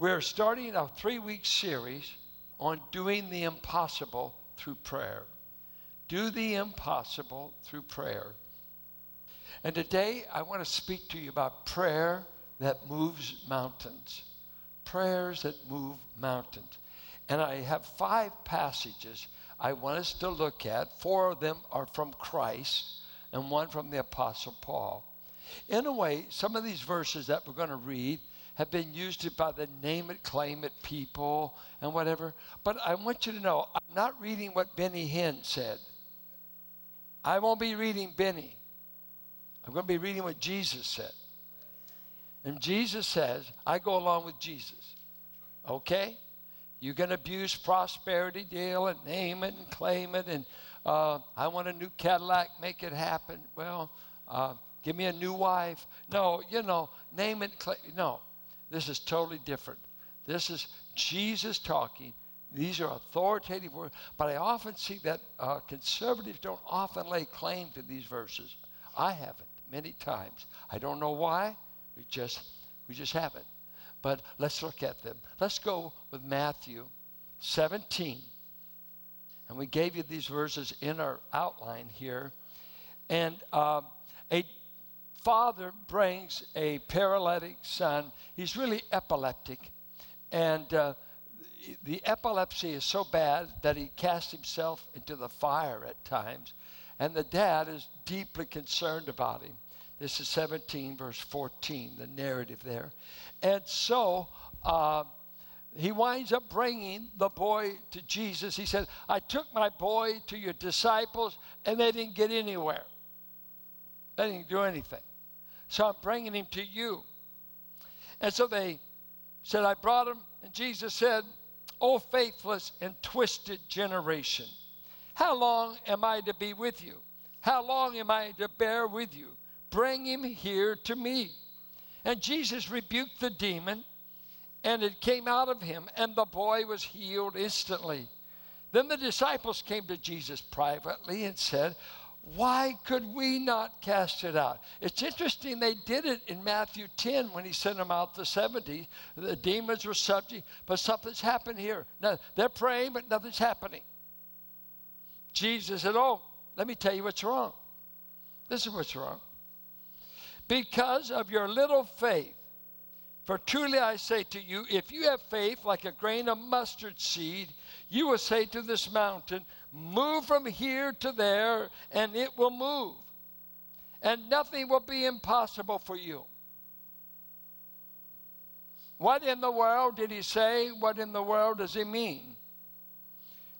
We're starting a three week series on doing the impossible through prayer. Do the impossible through prayer. And today I want to speak to you about prayer that moves mountains. Prayers that move mountains. And I have five passages I want us to look at. Four of them are from Christ, and one from the Apostle Paul. In a way, some of these verses that we're going to read have been used by the name it, claim it people and whatever. But I want you to know, I'm not reading what Benny Hinn said. I won't be reading Benny. I'm going to be reading what Jesus said. And Jesus says, I go along with Jesus. Okay? You can abuse prosperity deal and name it and claim it and uh, I want a new Cadillac, make it happen. Well, uh, give me a new wife. No, you know, name it. Claim, no, this is totally different. This is Jesus talking. These are authoritative words, but I often see that uh, conservatives don't often lay claim to these verses. I haven't many times. I don't know why. We just we just haven't. But let's look at them. Let's go with Matthew 17. And we gave you these verses in our outline here. And uh, a father brings a paralytic son. He's really epileptic. And uh, the epilepsy is so bad that he casts himself into the fire at times. And the dad is deeply concerned about him. This is 17, verse 14, the narrative there. And so uh, he winds up bringing the boy to Jesus. He said, I took my boy to your disciples, and they didn't get anywhere. They didn't do anything. So I'm bringing him to you. And so they said, I brought him. And Jesus said, O faithless and twisted generation, how long am I to be with you? How long am I to bear with you? Bring him here to me. And Jesus rebuked the demon, and it came out of him, and the boy was healed instantly. Then the disciples came to Jesus privately and said, why could we not cast it out? It's interesting they did it in Matthew 10 when he sent them out the 70. The demons were subject, but something's happened here. Now, they're praying, but nothing's happening. Jesus said, Oh, let me tell you what's wrong. This is what's wrong. Because of your little faith, for truly I say to you, if you have faith like a grain of mustard seed, you will say to this mountain, Move from here to there, and it will move. And nothing will be impossible for you. What in the world did he say? What in the world does he mean?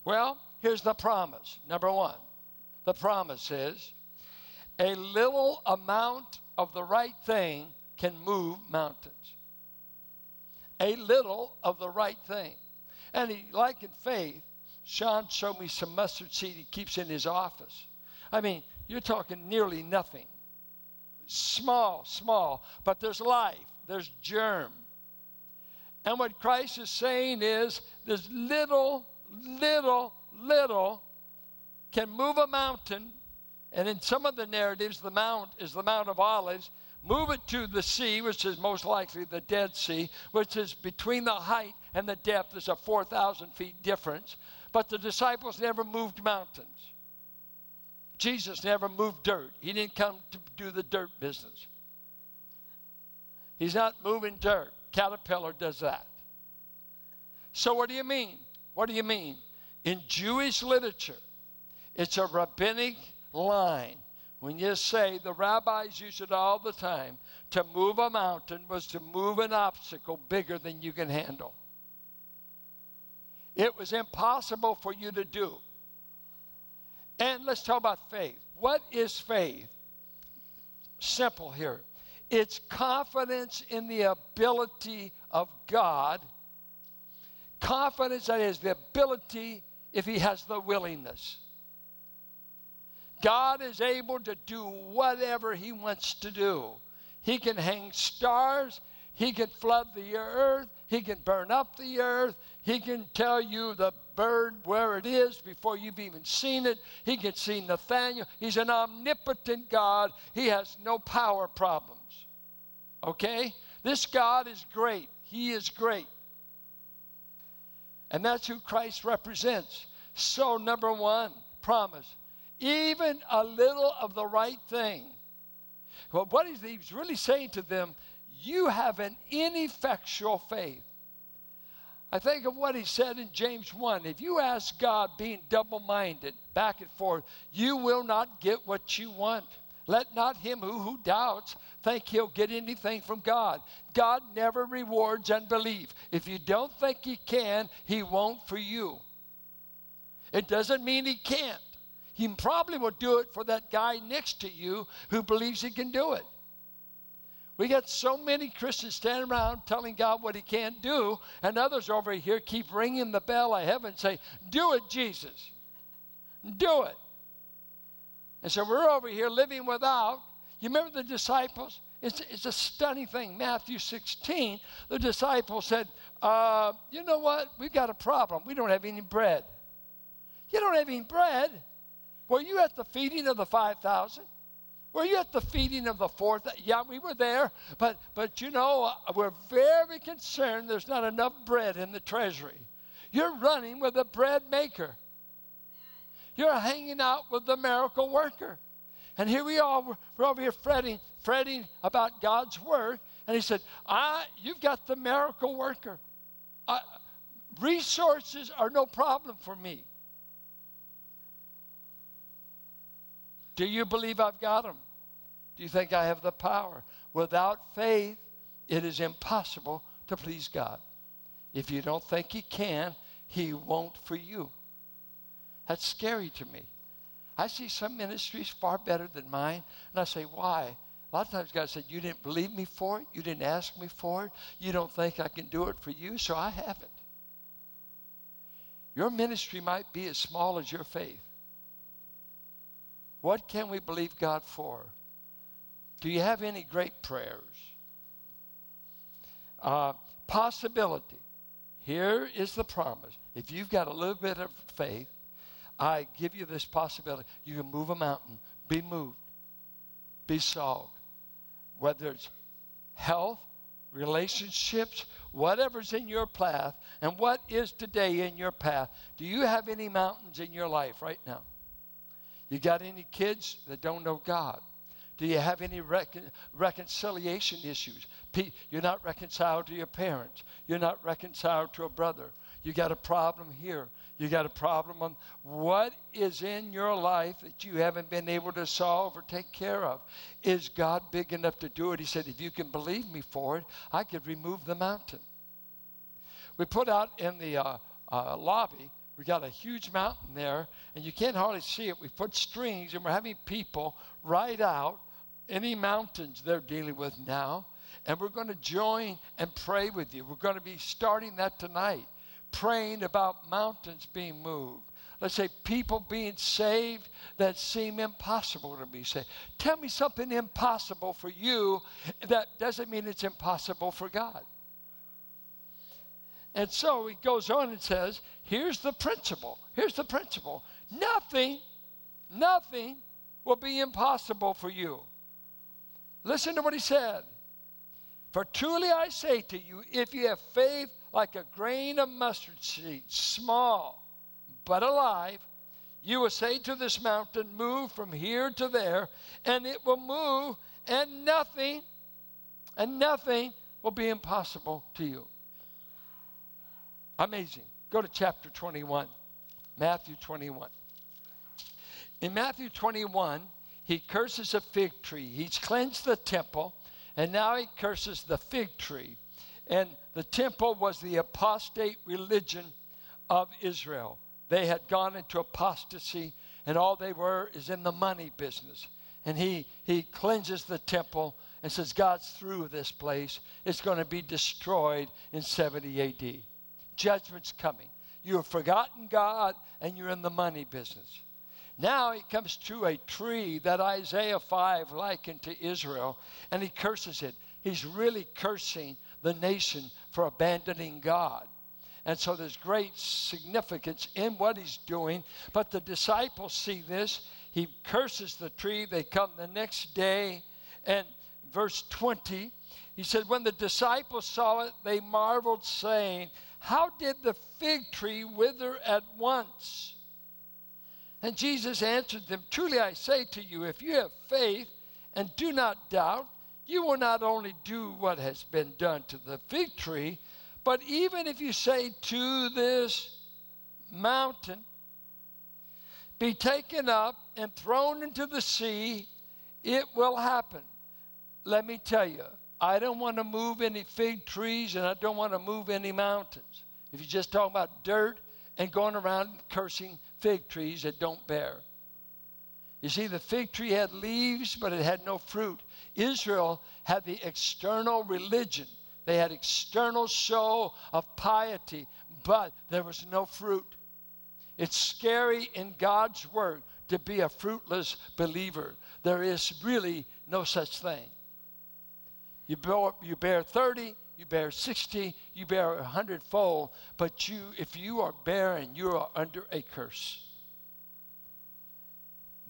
Well, here's the promise. Number one, the promise is a little amount of the right thing can move mountains. A little of the right thing. And he, like in faith, Sean showed me some mustard seed he keeps in his office. I mean, you're talking nearly nothing. Small, small, but there's life, there's germ. And what Christ is saying is this little, little, little can move a mountain. And in some of the narratives, the mount is the Mount of Olives. Move it to the sea, which is most likely the Dead Sea, which is between the height and the depth, there's a 4,000 feet difference. But the disciples never moved mountains. Jesus never moved dirt. He didn't come to do the dirt business. He's not moving dirt. Caterpillar does that. So, what do you mean? What do you mean? In Jewish literature, it's a rabbinic line. When you say the rabbis use it all the time, to move a mountain was to move an obstacle bigger than you can handle. It was impossible for you to do. And let's talk about faith. What is faith? Simple here. It's confidence in the ability of God. Confidence that is the ability if He has the willingness. God is able to do whatever He wants to do. He can hang stars, He can flood the earth, He can burn up the earth, he can tell you the bird where it is before you've even seen it. He can see Nathaniel. He's an omnipotent God. He has no power problems. Okay? This God is great. He is great. And that's who Christ represents. So, number one, promise. Even a little of the right thing. Well, what he's, really saying to them, you have an ineffectual faith. I think of what he said in James 1. If you ask God, being double minded, back and forth, you will not get what you want. Let not him who, who doubts think he'll get anything from God. God never rewards unbelief. If you don't think he can, he won't for you. It doesn't mean he can't. He probably will do it for that guy next to you who believes he can do it. We got so many Christians standing around telling God what he can't do, and others over here keep ringing the bell of heaven say, Do it, Jesus. Do it. And so we're over here living without. You remember the disciples? It's, it's a stunning thing. Matthew 16, the disciples said, uh, You know what? We've got a problem. We don't have any bread. You don't have any bread? Were you at the feeding of the 5,000? Were you at the feeding of the fourth? Yeah, we were there, but but you know uh, we're very concerned. There's not enough bread in the treasury. You're running with a bread maker. You're hanging out with the miracle worker. And here we are, we're over here fretting, fretting about God's work. And he said, I, You've got the miracle worker. I, resources are no problem for me. Do you believe I've got them? Do you think I have the power? Without faith, it is impossible to please God. If you don't think He can, He won't for you. That's scary to me. I see some ministries far better than mine, and I say, why? A lot of times God said, You didn't believe me for it. You didn't ask me for it. You don't think I can do it for you, so I have it. Your ministry might be as small as your faith. What can we believe God for? Do you have any great prayers? Uh, possibility. Here is the promise. If you've got a little bit of faith, I give you this possibility. You can move a mountain, be moved, be solved. Whether it's health, relationships, whatever's in your path, and what is today in your path. Do you have any mountains in your life right now? You got any kids that don't know God? Do you have any recon- reconciliation issues? You're not reconciled to your parents. You're not reconciled to a brother. You got a problem here. You got a problem on what is in your life that you haven't been able to solve or take care of. Is God big enough to do it? He said, if you can believe me for it, I could remove the mountain. We put out in the uh, uh, lobby we got a huge mountain there, and you can't hardly see it. We put strings, and we're having people write out any mountains they're dealing with now. And we're going to join and pray with you. We're going to be starting that tonight, praying about mountains being moved. Let's say people being saved that seem impossible to be saved. Tell me something impossible for you that doesn't mean it's impossible for God. And so he goes on and says, here's the principle. Here's the principle. Nothing, nothing will be impossible for you. Listen to what he said. For truly I say to you, if you have faith like a grain of mustard seed, small but alive, you will say to this mountain, Move from here to there, and it will move, and nothing, and nothing will be impossible to you. Amazing. Go to chapter 21, Matthew 21. In Matthew 21, he curses a fig tree. He's cleansed the temple, and now he curses the fig tree. And the temple was the apostate religion of Israel. They had gone into apostasy, and all they were is in the money business. And he, he cleanses the temple and says, God's through this place. It's going to be destroyed in 70 AD judgment's coming. You have forgotten God and you're in the money business. Now he comes to a tree that Isaiah 5 likened to Israel, and he curses it. He's really cursing the nation for abandoning God. And so there's great significance in what he's doing. But the disciples see this. He curses the tree. They come the next day, and verse 20, He said, When the disciples saw it, they marveled, saying, How did the fig tree wither at once? And Jesus answered them, Truly I say to you, if you have faith and do not doubt, you will not only do what has been done to the fig tree, but even if you say to this mountain, be taken up and thrown into the sea, it will happen. Let me tell you, I don't want to move any fig trees and I don't want to move any mountains. If you're just talking about dirt and going around cursing fig trees that don't bear. You see, the fig tree had leaves, but it had no fruit. Israel had the external religion, they had external show of piety, but there was no fruit. It's scary in God's word to be a fruitless believer. There is really no such thing. You bear, you bear 30, you bear 60, you bear a hundredfold, but you, if you are barren, you are under a curse.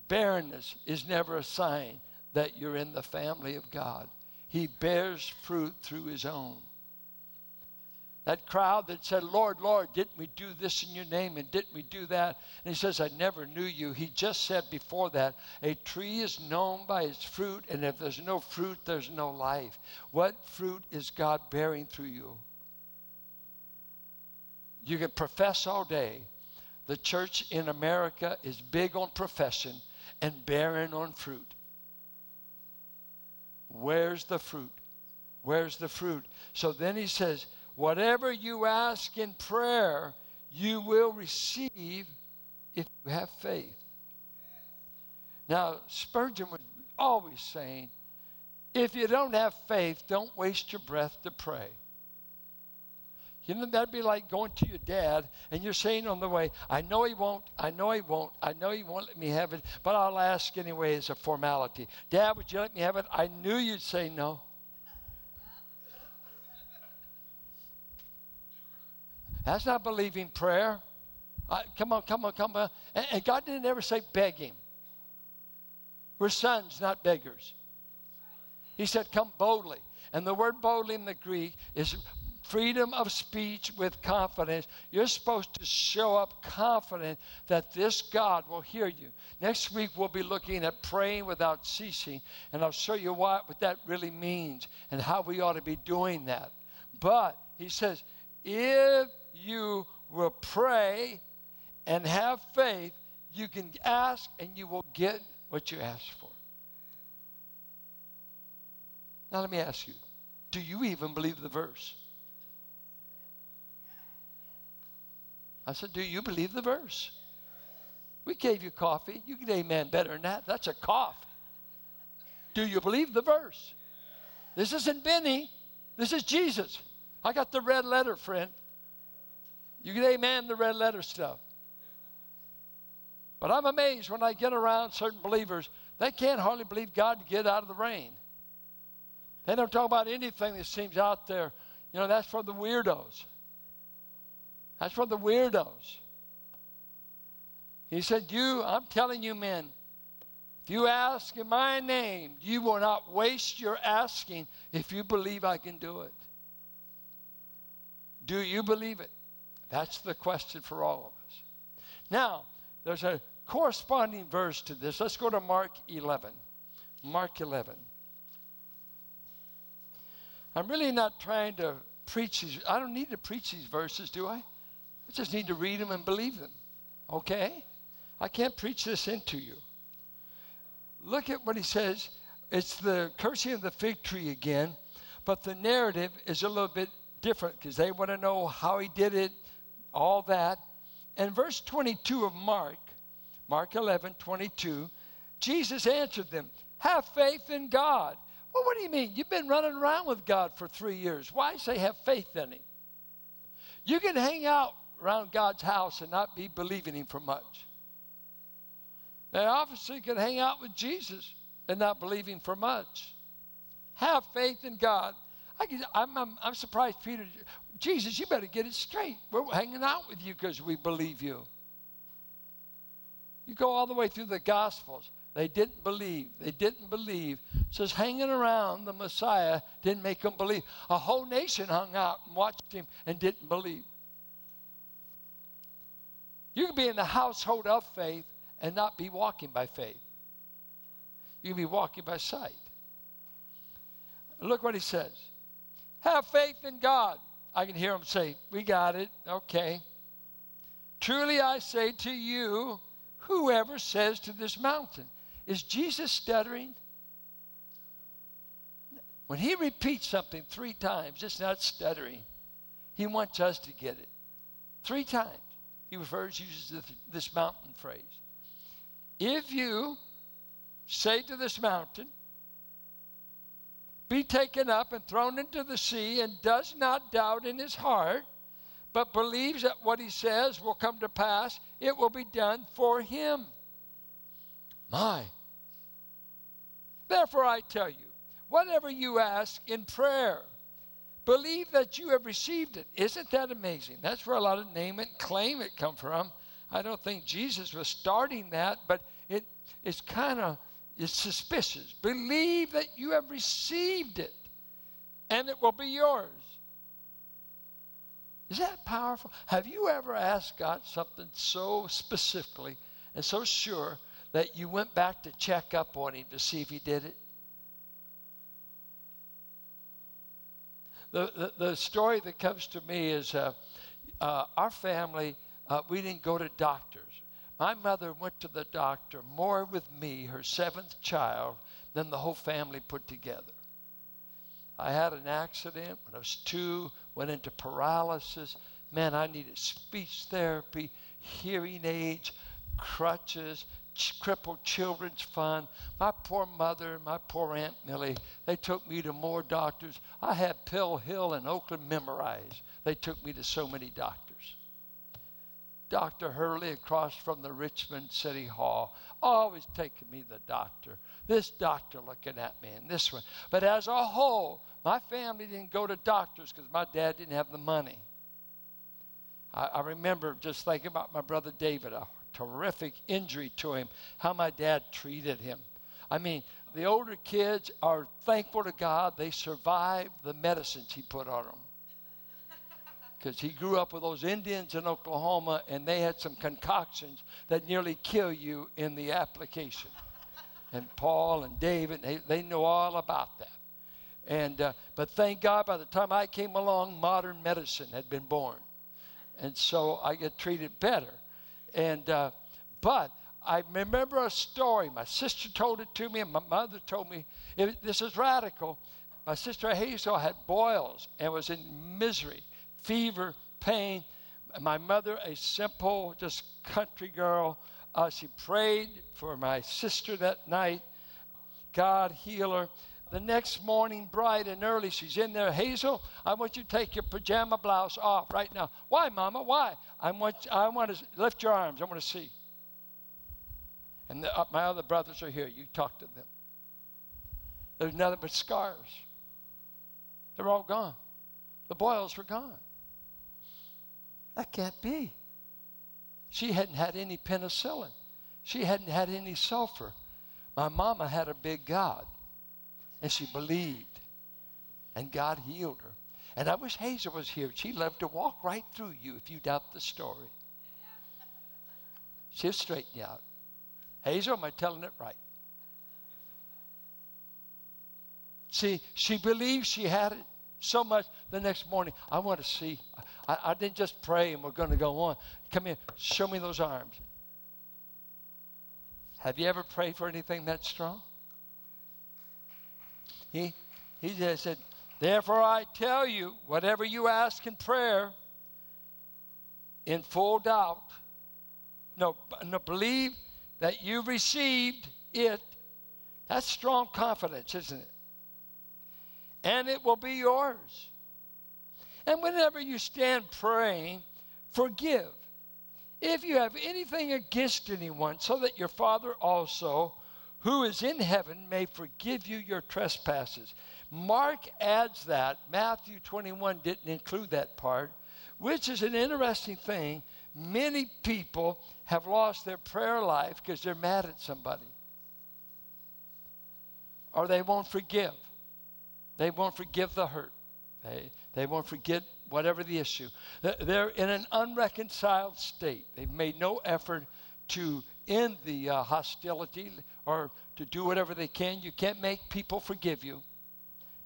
Barrenness is never a sign that you're in the family of God. He bears fruit through his own. That crowd that said, Lord, Lord, didn't we do this in your name and didn't we do that? And he says, I never knew you. He just said before that, a tree is known by its fruit, and if there's no fruit, there's no life. What fruit is God bearing through you? You can profess all day. The church in America is big on profession and barren on fruit. Where's the fruit? Where's the fruit? So then he says, Whatever you ask in prayer, you will receive if you have faith. Now, Spurgeon was always saying, if you don't have faith, don't waste your breath to pray. You know, that'd be like going to your dad and you're saying on the way, I know he won't, I know he won't, I know he won't let me have it, but I'll ask anyway as a formality. Dad, would you let me have it? I knew you'd say no. That's not believing prayer. Come on, come on, come on. And, and God didn't ever say beg him. We're sons, not beggars. He said, come boldly. And the word boldly in the Greek is freedom of speech with confidence. You're supposed to show up confident that this God will hear you. Next week, we'll be looking at praying without ceasing, and I'll show you what, what that really means and how we ought to be doing that. But he says, if you will pray and have faith, you can ask and you will get what you ask for. Now, let me ask you do you even believe the verse? I said, Do you believe the verse? We gave you coffee. You can amen better than that. That's a cough. Do you believe the verse? This isn't Benny. This is Jesus. I got the red letter, friend. You can amen the red letter stuff. But I'm amazed when I get around certain believers, they can't hardly believe God to get out of the rain. They don't talk about anything that seems out there. You know, that's for the weirdos. That's for the weirdos. He said, You, I'm telling you, men, if you ask in my name, you will not waste your asking if you believe I can do it. Do you believe it? That's the question for all of us. Now, there's a corresponding verse to this. Let's go to Mark 11. Mark 11. I'm really not trying to preach these. I don't need to preach these verses, do I? I just need to read them and believe them. Okay? I can't preach this into you. Look at what he says. It's the cursing of the fig tree again, but the narrative is a little bit different because they want to know how he did it, all that. And verse 22 of Mark, Mark 11, 22, Jesus answered them, Have faith in God. Well, what do you mean? You've been running around with God for three years. Why say have faith in Him? You can hang out around God's house and not be believing Him for much. They obviously can hang out with Jesus and not believe Him for much. Have faith in God. I am I'm, I'm surprised Peter, Jesus, you better get it straight. We're hanging out with you because we believe you. You go all the way through the Gospels. They didn't believe. They didn't believe says hanging around the Messiah didn't make them believe. A whole nation hung out and watched him and didn't believe. You can be in the household of faith and not be walking by faith. You can be walking by sight. Look what he says. Have faith in God. I can hear him say, We got it. Okay. Truly I say to you, whoever says to this mountain, is Jesus stuttering? When he repeats something three times, it's not stuttering. He wants us to get it. Three times. He refers, uses this mountain phrase. If you say to this mountain, be taken up and thrown into the sea, and does not doubt in his heart, but believes that what he says will come to pass, it will be done for him. My. Therefore, I tell you, whatever you ask in prayer, believe that you have received it. Isn't that amazing? That's where a lot of name it and claim it come from. I don't think Jesus was starting that, but it, it's kind of it's suspicious. Believe that you have received it, and it will be yours. Is that powerful? Have you ever asked God something so specifically and so sure that you went back to check up on Him to see if He did it? The, the, the story that comes to me is uh, uh, our family, uh, we didn't go to doctors. My mother went to the doctor more with me, her seventh child, than the whole family put together. I had an accident when I was two, went into paralysis. Man, I needed speech therapy, hearing aids, crutches, crippled children's fund. My poor mother my poor Aunt Millie, they took me to more doctors. I had Pill Hill and Oakland memorized. They took me to so many doctors. Dr. Hurley across from the Richmond City Hall, always taking me the doctor. This doctor looking at me and this one. But as a whole, my family didn't go to doctors because my dad didn't have the money. I, I remember just thinking about my brother David, a terrific injury to him, how my dad treated him. I mean, the older kids are thankful to God they survived the medicines he put on them. Because he grew up with those Indians in Oklahoma and they had some concoctions that nearly kill you in the application. and Paul and David, they, they know all about that. And, uh, but thank God by the time I came along, modern medicine had been born. And so I get treated better. And, uh, but I remember a story. My sister told it to me, and my mother told me. It, this is radical. My sister Hazel had boils and was in misery, fever, pain. My mother, a simple, just country girl, uh, she prayed for my sister that night. God heal her. The next morning, bright and early, she's in there. Hazel, I want you to take your pajama blouse off right now. Why, Mama? Why? I want, I want to lift your arms. I want to see. And the, uh, my other brothers are here. You talk to them. There's nothing but scars. They're all gone. The boils were gone. That can't be. She hadn't had any penicillin. She hadn't had any sulfur. My mama had a big God and she believed, and God healed her. And I wish Hazel was here. She'd love to walk right through you if you doubt the story. She'll straighten you out. Hazel, am I telling it right? See, she believed she had it so much the next morning. I want to see. I, I didn't just pray and we're going to go on. Come here, show me those arms. Have you ever prayed for anything that strong? He, he said, Therefore I tell you, whatever you ask in prayer, in full doubt, no, no, believe that you received it. That's strong confidence, isn't it? And it will be yours. And whenever you stand praying, forgive if you have anything against anyone, so that your Father also who is in heaven may forgive you your trespasses. Mark adds that. Matthew 21 didn't include that part, which is an interesting thing. Many people have lost their prayer life because they're mad at somebody. or they won't forgive. They won't forgive the hurt. They, they won't forget whatever the issue. They're in an unreconciled state. They've made no effort to end the uh, hostility or to do whatever they can. You can't make people forgive you.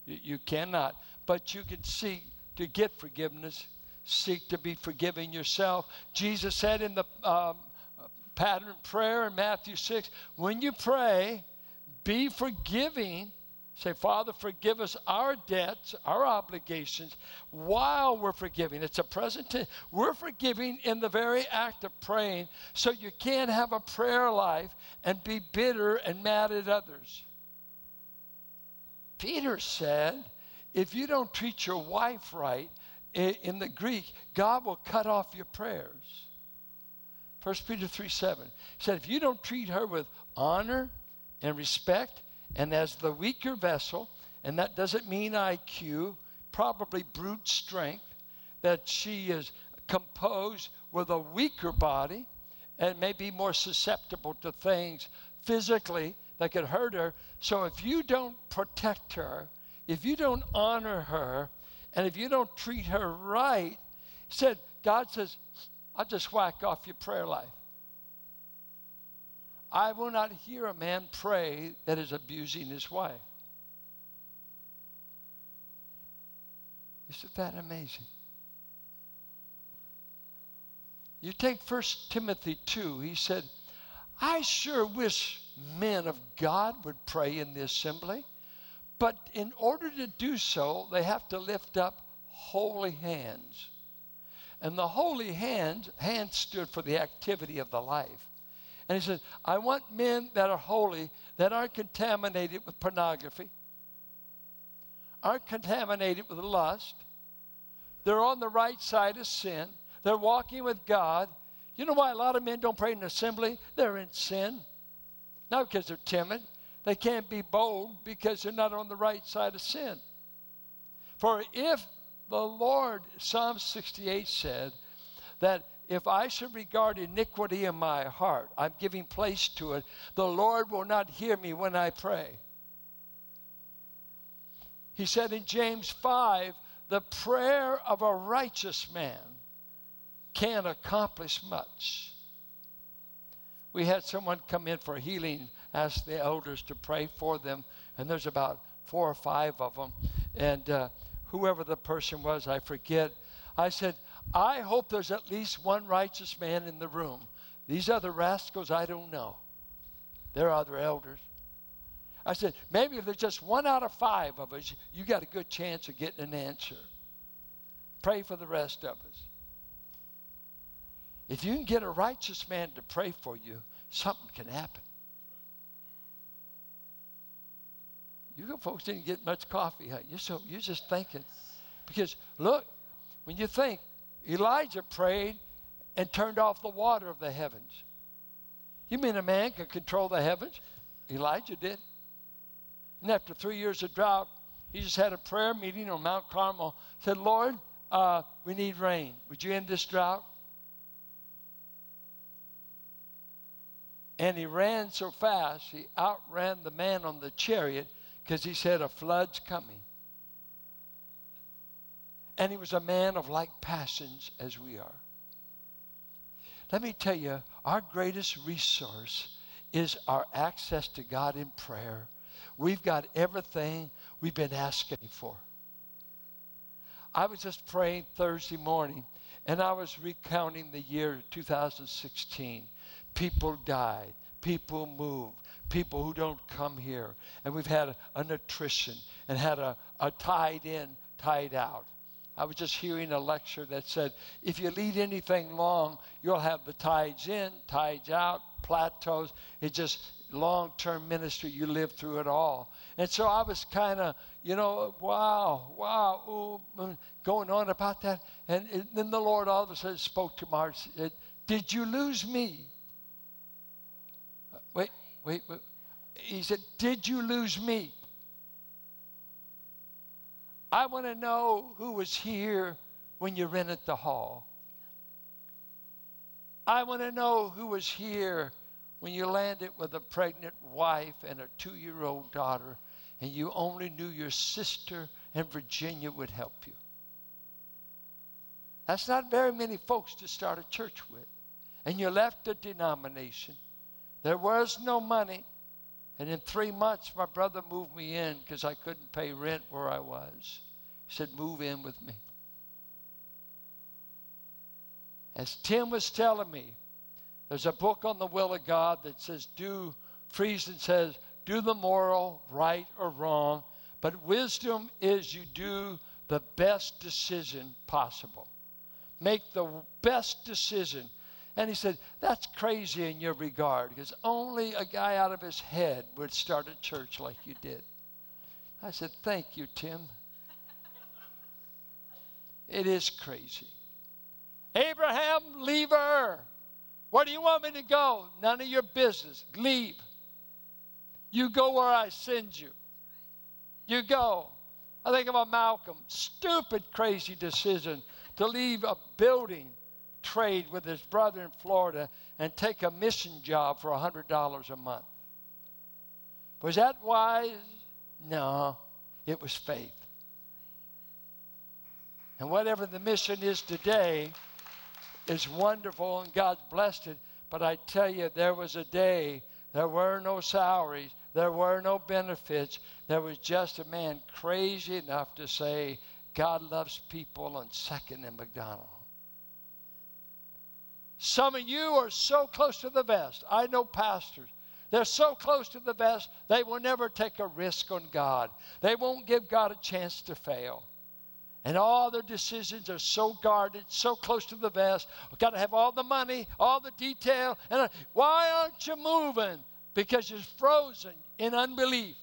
you. You cannot. But you can seek to get forgiveness, seek to be forgiving yourself. Jesus said in the um, pattern prayer in Matthew 6 when you pray, be forgiving Say, Father, forgive us our debts, our obligations, while we're forgiving. It's a present tense. We're forgiving in the very act of praying, so you can't have a prayer life and be bitter and mad at others. Peter said, if you don't treat your wife right, in the Greek, God will cut off your prayers. 1 Peter 3 7. He said, if you don't treat her with honor and respect, and as the weaker vessel, and that doesn't mean IQ, probably brute strength, that she is composed with a weaker body and may be more susceptible to things physically that could hurt her. So if you don't protect her, if you don't honor her, and if you don't treat her right, said God says, I'll just whack off your prayer life. I will not hear a man pray that is abusing his wife. Isn't that amazing? You take 1 Timothy 2, he said, I sure wish men of God would pray in the assembly, but in order to do so, they have to lift up holy hands. And the holy hands, hands stood for the activity of the life. And he says, I want men that are holy, that aren't contaminated with pornography, aren't contaminated with lust. They're on the right side of sin. They're walking with God. You know why a lot of men don't pray in assembly? They're in sin. Not because they're timid. They can't be bold because they're not on the right side of sin. For if the Lord, Psalm 68 said, that if I should regard iniquity in my heart, I'm giving place to it, the Lord will not hear me when I pray. He said in James 5, the prayer of a righteous man can't accomplish much. We had someone come in for healing, ask the elders to pray for them, and there's about four or five of them. And uh, whoever the person was, I forget. I said, I hope there's at least one righteous man in the room. These other rascals, I don't know. They're other elders. I said, maybe if there's just one out of five of us, you got a good chance of getting an answer. Pray for the rest of us. If you can get a righteous man to pray for you, something can happen. You folks didn't get much coffee, huh? You're, so, you're just thinking. Because look, when you think, Elijah prayed and turned off the water of the heavens. You mean a man can control the heavens? Elijah did. And after three years of drought, he just had a prayer meeting on Mount Carmel. Said, Lord, uh, we need rain. Would you end this drought? And he ran so fast, he outran the man on the chariot because he said, A flood's coming. And he was a man of like passions as we are. Let me tell you, our greatest resource is our access to God in prayer. We've got everything we've been asking for. I was just praying Thursday morning, and I was recounting the year 2016. People died, people moved, people who don't come here. And we've had an attrition and had a, a tied in, tied out. I was just hearing a lecture that said if you lead anything long, you'll have the tides in, tides out, plateaus. It's just long term ministry. You live through it all. And so I was kind of, you know, wow, wow, ooh, mm, going on about that. And it, then the Lord all of a sudden spoke to Mark. Said, Did you lose me? Wait, wait, wait. He said, Did you lose me? I want to know who was here when you rented the hall. I want to know who was here when you landed with a pregnant wife and a two year old daughter and you only knew your sister and Virginia would help you. That's not very many folks to start a church with. And you left a denomination. There was no money. And in three months, my brother moved me in because I couldn't pay rent where I was. He said, Move in with me. As Tim was telling me, there's a book on the will of God that says, Do, Friesen says, do the moral, right or wrong, but wisdom is you do the best decision possible. Make the best decision. And he said, That's crazy in your regard because only a guy out of his head would start a church like you did. I said, Thank you, Tim. it is crazy. Abraham, leave her. Where do you want me to go? None of your business. Leave. You go where I send you. You go. I think about Malcolm. Stupid, crazy decision to leave a building trade with his brother in Florida and take a mission job for $100 a month. Was that wise? No, it was faith. And whatever the mission is today is wonderful and God's blessed it. But I tell you, there was a day, there were no salaries, there were no benefits. There was just a man crazy enough to say, God loves people on Second in Macdonald. Some of you are so close to the vest. I know pastors. They're so close to the vest, they will never take a risk on God. They won't give God a chance to fail. And all their decisions are so guarded, so close to the vest. We've got to have all the money, all the detail. And uh, why aren't you moving? Because you're frozen in unbelief.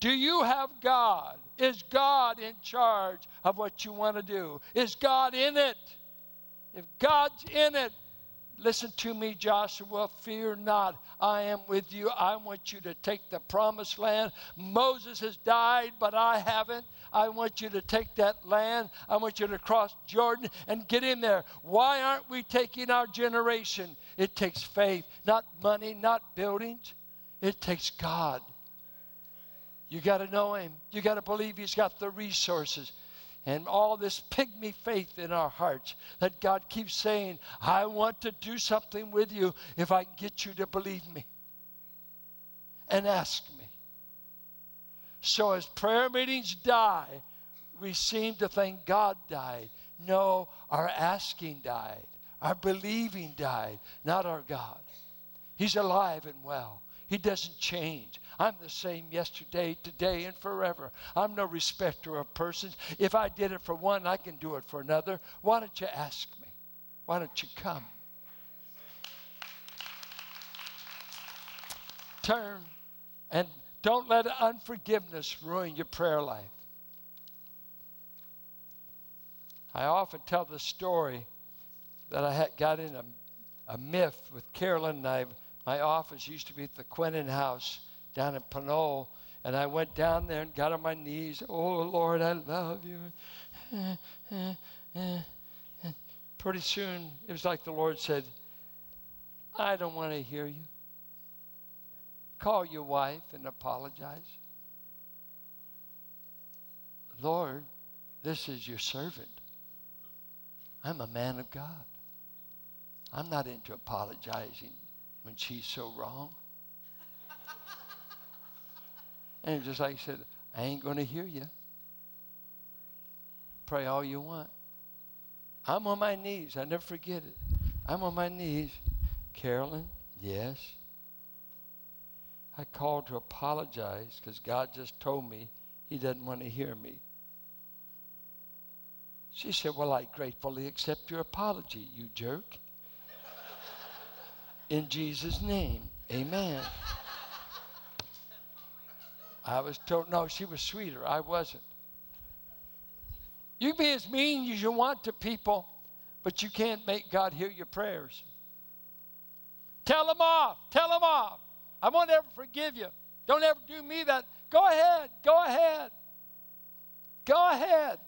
Do you have God? Is God in charge of what you want to do? Is God in it? If God's in it, listen to me, Joshua, fear not. I am with you. I want you to take the promised land. Moses has died, but I haven't. I want you to take that land. I want you to cross Jordan and get in there. Why aren't we taking our generation? It takes faith, not money, not buildings. It takes God. You got to know Him. You got to believe He's got the resources. And all this pygmy faith in our hearts that God keeps saying, I want to do something with you if I can get you to believe me and ask me. So as prayer meetings die, we seem to think God died. No, our asking died. Our believing died, not our God. He's alive and well. He doesn't change. I'm the same yesterday, today, and forever. I'm no respecter of persons. If I did it for one, I can do it for another. Why don't you ask me? Why don't you come? Turn and don't let unforgiveness ruin your prayer life. I often tell the story that I had got in a, a myth with Carolyn and I my office used to be at the Quentin House down in Pinole. And I went down there and got on my knees. Oh, Lord, I love you. Pretty soon, it was like the Lord said, I don't want to hear you. Call your wife and apologize. Lord, this is your servant. I'm a man of God. I'm not into apologizing when she's so wrong. And just like I said, I ain't going to hear you. Pray all you want. I'm on my knees. I never forget it. I'm on my knees. Carolyn, yes. I called to apologize because God just told me he doesn't want to hear me. She said, Well, I gratefully accept your apology, you jerk. In Jesus' name, amen. I was told, no, she was sweeter. I wasn't. You can be as mean as you want to people, but you can't make God hear your prayers. Tell them off. Tell them off. I won't ever forgive you. Don't ever do me that. Go ahead. Go ahead. Go ahead.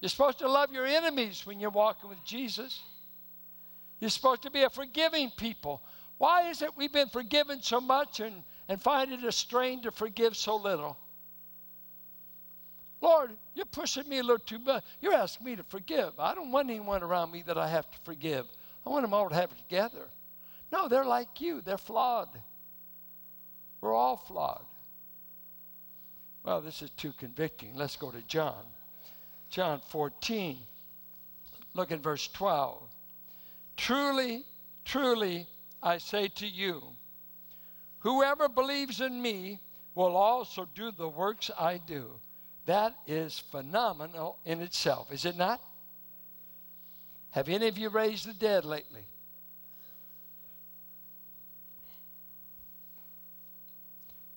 You're supposed to love your enemies when you're walking with Jesus. You're supposed to be a forgiving people. Why is it we've been forgiven so much and, and find it a strain to forgive so little. Lord, you're pushing me a little too much. You're asking me to forgive. I don't want anyone around me that I have to forgive. I want them all to have it together. No, they're like you, they're flawed. We're all flawed. Well, this is too convicting. Let's go to John. John 14. Look at verse 12. Truly, truly, I say to you, whoever believes in me will also do the works I do. That is phenomenal in itself, is it not? Have any of you raised the dead lately?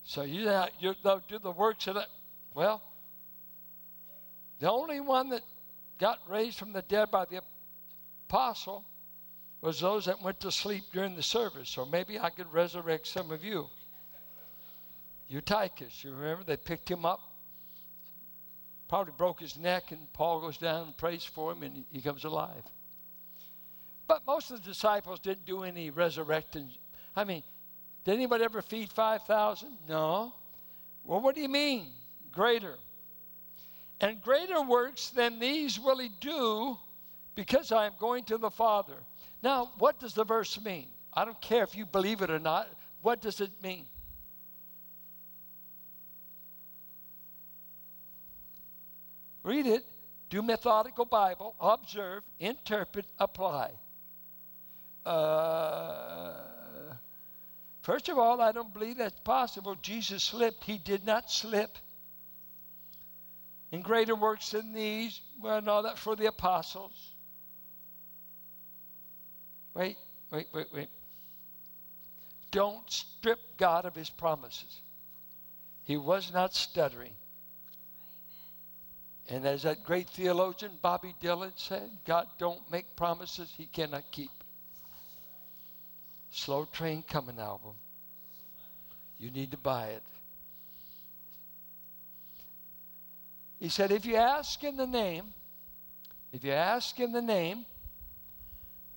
So you, you do the works of it. Well, the only one that got raised from the dead by the apostle was those that went to sleep during the service. or maybe I could resurrect some of you. Eutychus, you remember? They picked him up, probably broke his neck, and Paul goes down and prays for him, and he comes alive. But most of the disciples didn't do any resurrecting. I mean, did anybody ever feed 5,000? No. Well, what do you mean? Greater. And greater works than these will he do because I am going to the Father. Now, what does the verse mean? I don't care if you believe it or not. What does it mean? Read it, do methodical Bible, observe, interpret, apply. Uh, first of all, I don't believe that's possible. Jesus slipped. He did not slip. In greater works than these, well, no, that's for the apostles. Wait, wait, wait, wait. Don't strip God of his promises. He was not stuttering. And as that great theologian Bobby Dylan said, God don't make promises he cannot keep. Slow Train Coming album. You need to buy it. He said, if you ask in the name, if you ask in the name,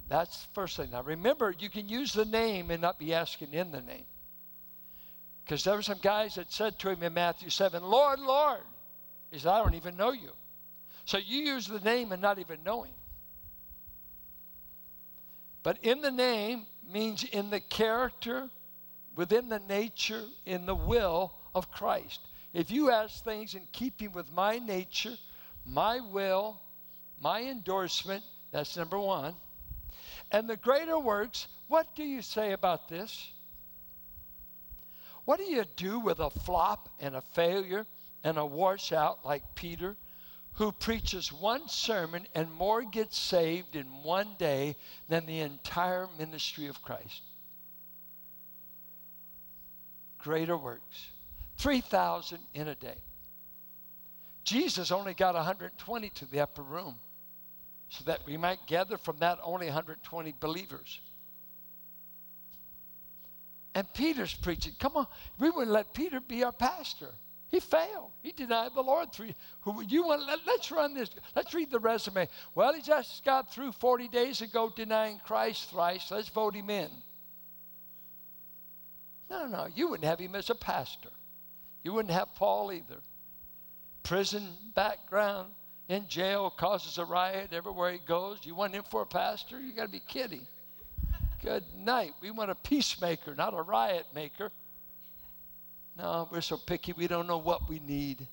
that's the first thing. Now remember, you can use the name and not be asking in the name. Because there were some guys that said to him in Matthew 7, Lord, Lord. He said, I don't even know you. So you use the name and not even know him. But in the name means in the character, within the nature, in the will of Christ. If you ask things in keeping with my nature, my will, my endorsement, that's number one. And the greater works, what do you say about this? What do you do with a flop and a failure and a washout like Peter, who preaches one sermon and more gets saved in one day than the entire ministry of Christ? Greater works. 3,000 in a day. Jesus only got 120 to the upper room so that we might gather from that only 120 believers. And Peter's preaching. Come on, we wouldn't let Peter be our pastor. He failed. He denied the Lord three. Who you want? Let, us run this. Let's read the resume. Well, he just got through 40 days ago denying Christ thrice. Let's vote him in. No, no, you wouldn't have him as a pastor. You wouldn't have Paul either. Prison background, in jail, causes a riot everywhere he goes. You want him for a pastor? You got to be kidding. Good night. We want a peacemaker, not a riot maker. No, we're so picky, we don't know what we need.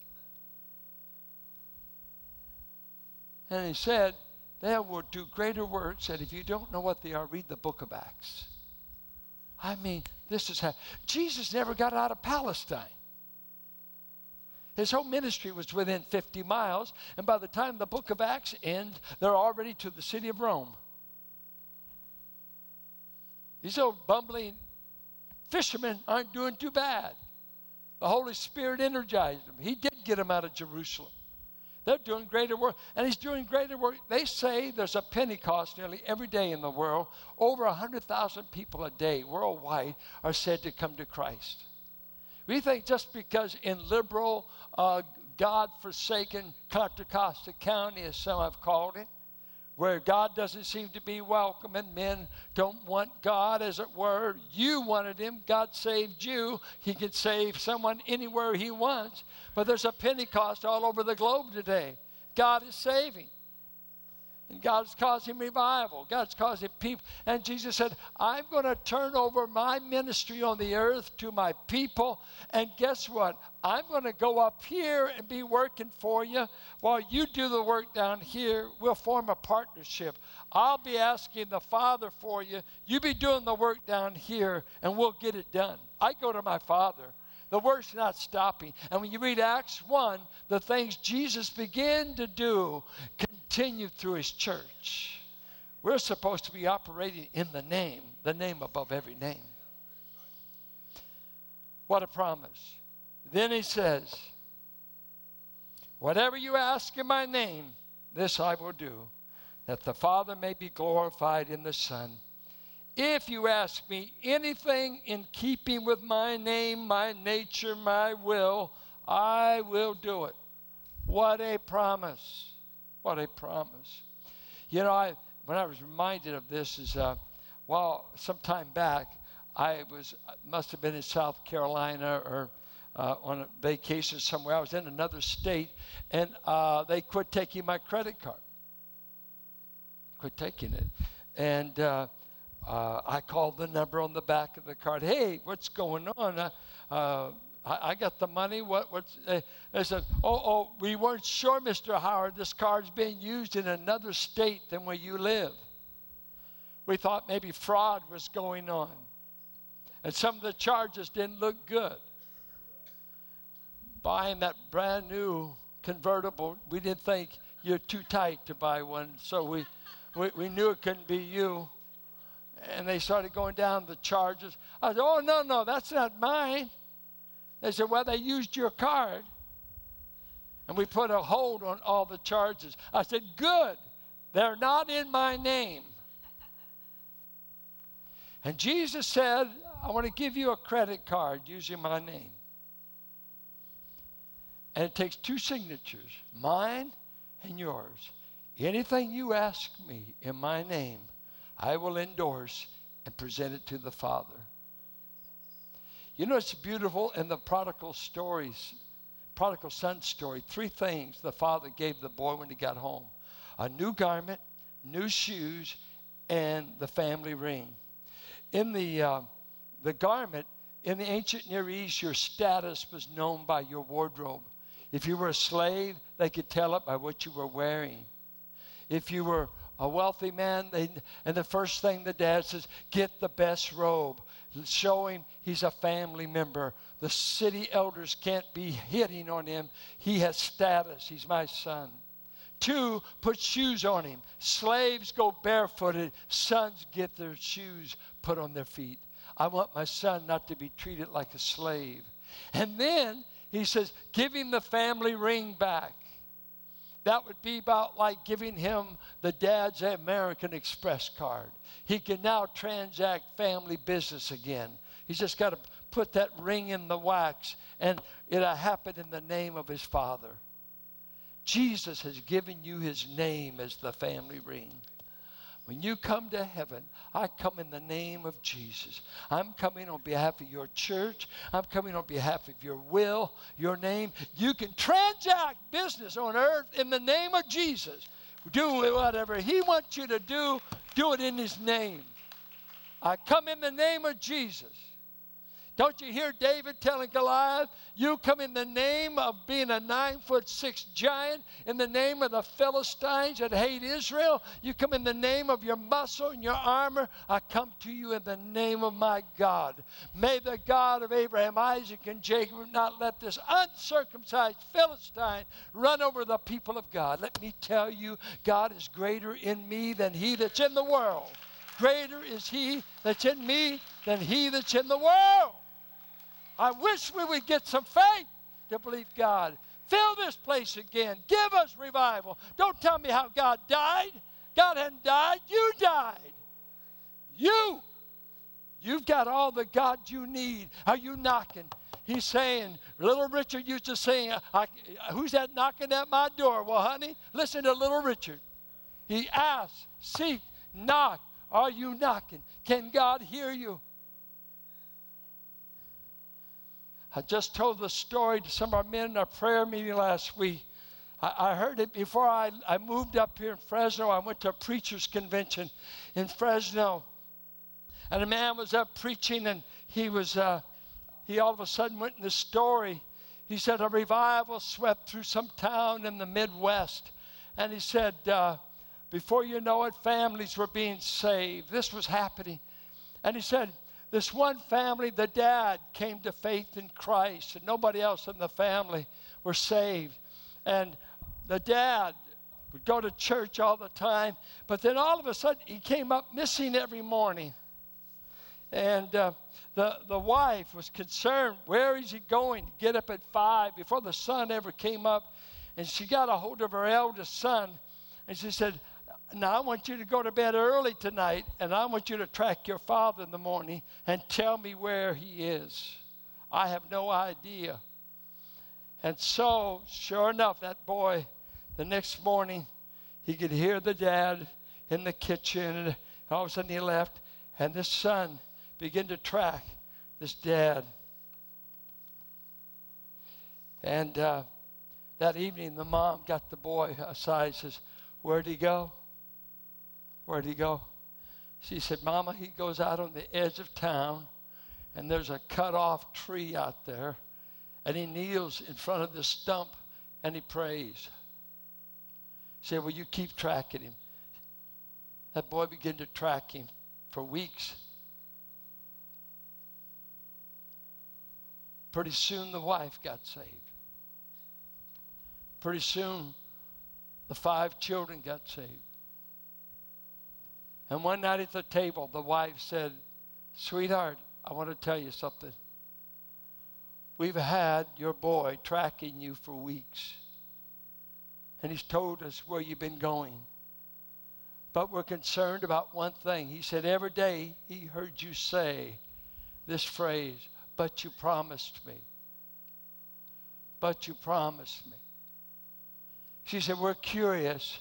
And he said, They will do greater works, and if you don't know what they are, read the book of Acts. I mean, this is how Jesus never got out of Palestine. His whole ministry was within 50 miles, and by the time the book of Acts ends, they're already to the city of Rome. These old bumbling fishermen aren't doing too bad. The Holy Spirit energized them. He did get them out of Jerusalem. They're doing greater work, and He's doing greater work. They say there's a Pentecost nearly every day in the world. Over 100,000 people a day worldwide are said to come to Christ. We think just because in liberal, uh, God forsaken Contra Costa County, as some have called it, where God doesn't seem to be welcome and men don't want God, as it were. You wanted Him, God saved you. He can save someone anywhere He wants. But there's a Pentecost all over the globe today. God is saving. And God's causing revival. God's causing people. And Jesus said, I'm going to turn over my ministry on the earth to my people. And guess what? I'm going to go up here and be working for you while you do the work down here. We'll form a partnership. I'll be asking the Father for you. You be doing the work down here, and we'll get it done. I go to my Father. The work's not stopping. And when you read Acts 1, the things Jesus began to do through his church. We're supposed to be operating in the name, the name above every name. What a promise. Then he says, Whatever you ask in my name, this I will do, that the Father may be glorified in the Son. If you ask me anything in keeping with my name, my nature, my will, I will do it. What a promise. What a promise. You know, I when I was reminded of this is uh, well, some time back, I was must have been in South Carolina or uh, on a vacation somewhere. I was in another state, and uh, they quit taking my credit card. Quit taking it, and uh, uh I called the number on the back of the card. Hey, what's going on? I, I got the money. What? What's? They, they said, oh, oh, we weren't sure, Mr. Howard. This card's being used in another state than where you live. We thought maybe fraud was going on, and some of the charges didn't look good. Buying that brand new convertible, we didn't think you're too tight to buy one, so we, we, we knew it couldn't be you and they started going down the charges. I said, Oh, no, no, that's not mine. They said, Well, they used your card. And we put a hold on all the charges. I said, Good. They're not in my name. And Jesus said, I want to give you a credit card using my name. And it takes two signatures, mine and yours. Anything you ask me in my name, I will endorse and present it to the Father. You know, it's beautiful in the prodigal stories, prodigal son story. Three things the father gave the boy when he got home a new garment, new shoes, and the family ring. In the, uh, the garment, in the ancient Near East, your status was known by your wardrobe. If you were a slave, they could tell it by what you were wearing. If you were a wealthy man, they, and the first thing the dad says, get the best robe show him he's a family member. The city elders can't be hitting on him. He has status. He's my son. Two, put shoes on him. Slaves go barefooted. Sons get their shoes put on their feet. I want my son not to be treated like a slave. And then he says, give him the family ring back. That would be about like giving him the dad's American Express card. He can now transact family business again. He's just got to put that ring in the wax, and it'll happen in the name of his father. Jesus has given you his name as the family ring. When you come to heaven, I come in the name of Jesus. I'm coming on behalf of your church. I'm coming on behalf of your will, your name. You can transact business on earth in the name of Jesus. Do whatever He wants you to do, do it in His name. I come in the name of Jesus. Don't you hear David telling Goliath, You come in the name of being a nine foot six giant, in the name of the Philistines that hate Israel. You come in the name of your muscle and your armor. I come to you in the name of my God. May the God of Abraham, Isaac, and Jacob not let this uncircumcised Philistine run over the people of God. Let me tell you, God is greater in me than he that's in the world. Greater is he that's in me than he that's in the world. I wish we would get some faith to believe God. Fill this place again. Give us revival. Don't tell me how God died. God hadn't died. You died. You. You've got all the God you need. Are you knocking? He's saying, Little Richard used to sing, Who's that knocking at my door? Well, honey, listen to Little Richard. He asks, seek, knock. Are you knocking? Can God hear you? I just told the story to some of our men in our prayer meeting last week. I, I heard it before I, I moved up here in Fresno. I went to a preacher's convention in Fresno. And a man was up preaching, and he was, uh, he all of a sudden went in the story. He said, A revival swept through some town in the Midwest. And he said, uh, Before you know it, families were being saved. This was happening. And he said, this one family, the dad came to faith in Christ, and nobody else in the family were saved. And the dad would go to church all the time, but then all of a sudden he came up missing every morning. And uh, the, the wife was concerned where is he going to get up at five before the sun ever came up? And she got a hold of her eldest son and she said, now, I want you to go to bed early tonight, and I want you to track your father in the morning and tell me where he is. I have no idea. And so, sure enough, that boy, the next morning, he could hear the dad in the kitchen, and all of a sudden he left, and this son began to track this dad. And uh, that evening, the mom got the boy aside and says, Where'd he go? Where'd he go? She said, Mama, he goes out on the edge of town, and there's a cut off tree out there, and he kneels in front of the stump and he prays. She said, Well, you keep tracking him. That boy began to track him for weeks. Pretty soon the wife got saved. Pretty soon the five children got saved. And one night at the table, the wife said, Sweetheart, I want to tell you something. We've had your boy tracking you for weeks. And he's told us where you've been going. But we're concerned about one thing. He said, Every day he heard you say this phrase, but you promised me. But you promised me. She said, We're curious.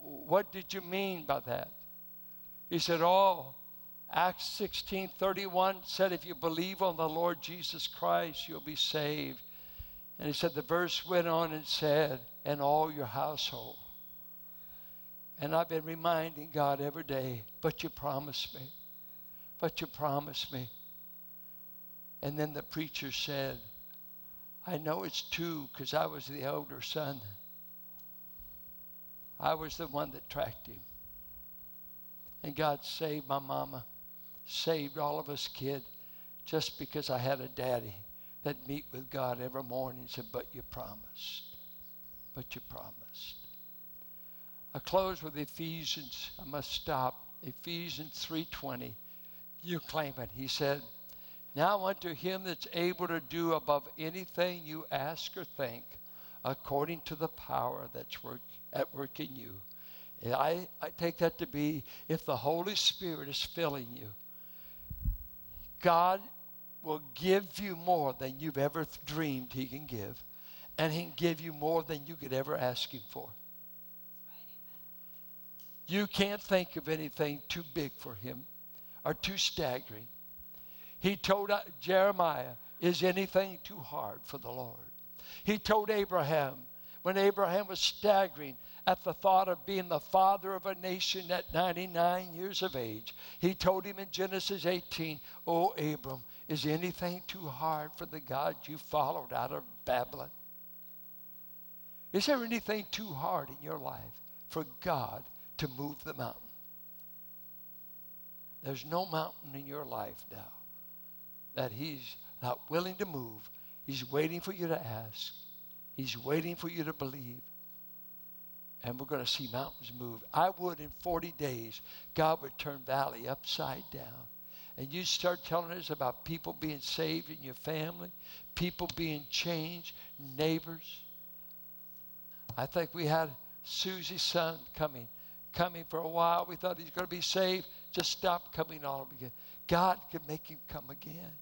What did you mean by that? He said, Oh, Acts 16 31 said, If you believe on the Lord Jesus Christ, you'll be saved. And he said, The verse went on and said, And all your household. And I've been reminding God every day, But you promised me. But you promised me. And then the preacher said, I know it's two because I was the elder son. I was the one that tracked him. And God saved my mama, saved all of us kids, just because I had a daddy that meet with God every morning and said, but you promised. But you promised. I close with Ephesians. I must stop. Ephesians 3.20. You claim it. He said, Now unto him that's able to do above anything you ask or think, according to the power that's work, at work in you. I, I take that to be if the Holy Spirit is filling you, God will give you more than you've ever dreamed He can give, and He can give you more than you could ever ask Him for. You can't think of anything too big for Him or too staggering. He told uh, Jeremiah, Is anything too hard for the Lord? He told Abraham, when Abraham was staggering, at the thought of being the father of a nation at 99 years of age. He told him in Genesis 18, Oh, Abram, is anything too hard for the God you followed out of Babylon? Is there anything too hard in your life for God to move the mountain? There's no mountain in your life now that He's not willing to move. He's waiting for you to ask. He's waiting for you to believe and we're going to see mountains move. I would in 40 days, God would turn valley upside down. And you start telling us about people being saved in your family, people being changed, neighbors. I think we had Susie's son coming, coming for a while. We thought he's going to be saved. Just stop coming all again. God can make him come again.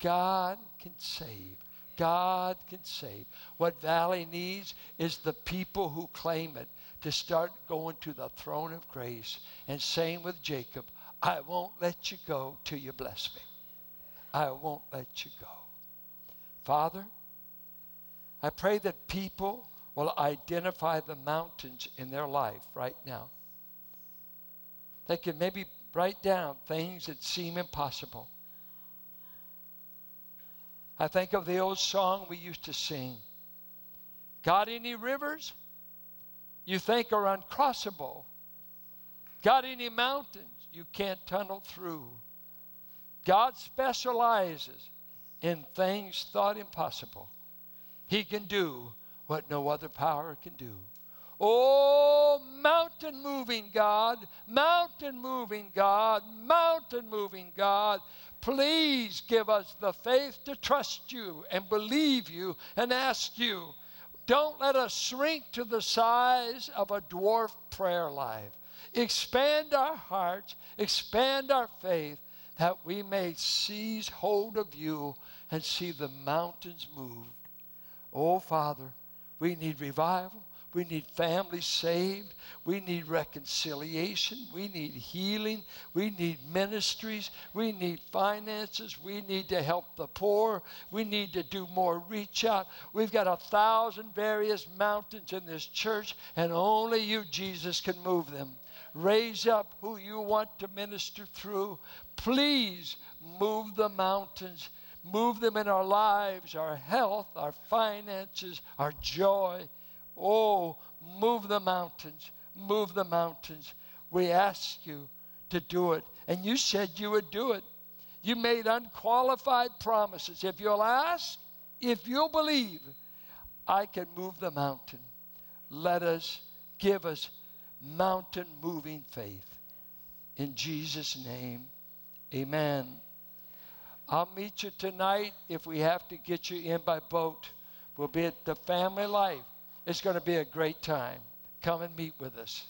God can save. God can save. What Valley needs is the people who claim it to start going to the throne of grace and saying with Jacob, I won't let you go till you bless me. I won't let you go. Father, I pray that people will identify the mountains in their life right now. They can maybe write down things that seem impossible. I think of the old song we used to sing Got any rivers you think are uncrossable? Got any mountains you can't tunnel through? God specializes in things thought impossible. He can do what no other power can do. Oh, mountain moving God, mountain moving God, mountain moving God, please give us the faith to trust you and believe you and ask you. Don't let us shrink to the size of a dwarf prayer life. Expand our hearts, expand our faith, that we may seize hold of you and see the mountains moved. Oh, Father, we need revival. We need families saved. We need reconciliation. We need healing. We need ministries. We need finances. We need to help the poor. We need to do more reach out. We've got a thousand various mountains in this church, and only you, Jesus, can move them. Raise up who you want to minister through. Please move the mountains. Move them in our lives, our health, our finances, our joy. Oh, move the mountains, move the mountains. We ask you to do it. And you said you would do it. You made unqualified promises. If you'll ask, if you'll believe, I can move the mountain. Let us give us mountain moving faith. In Jesus' name, amen. I'll meet you tonight if we have to get you in by boat. We'll be at the family life. It's going to be a great time. Come and meet with us.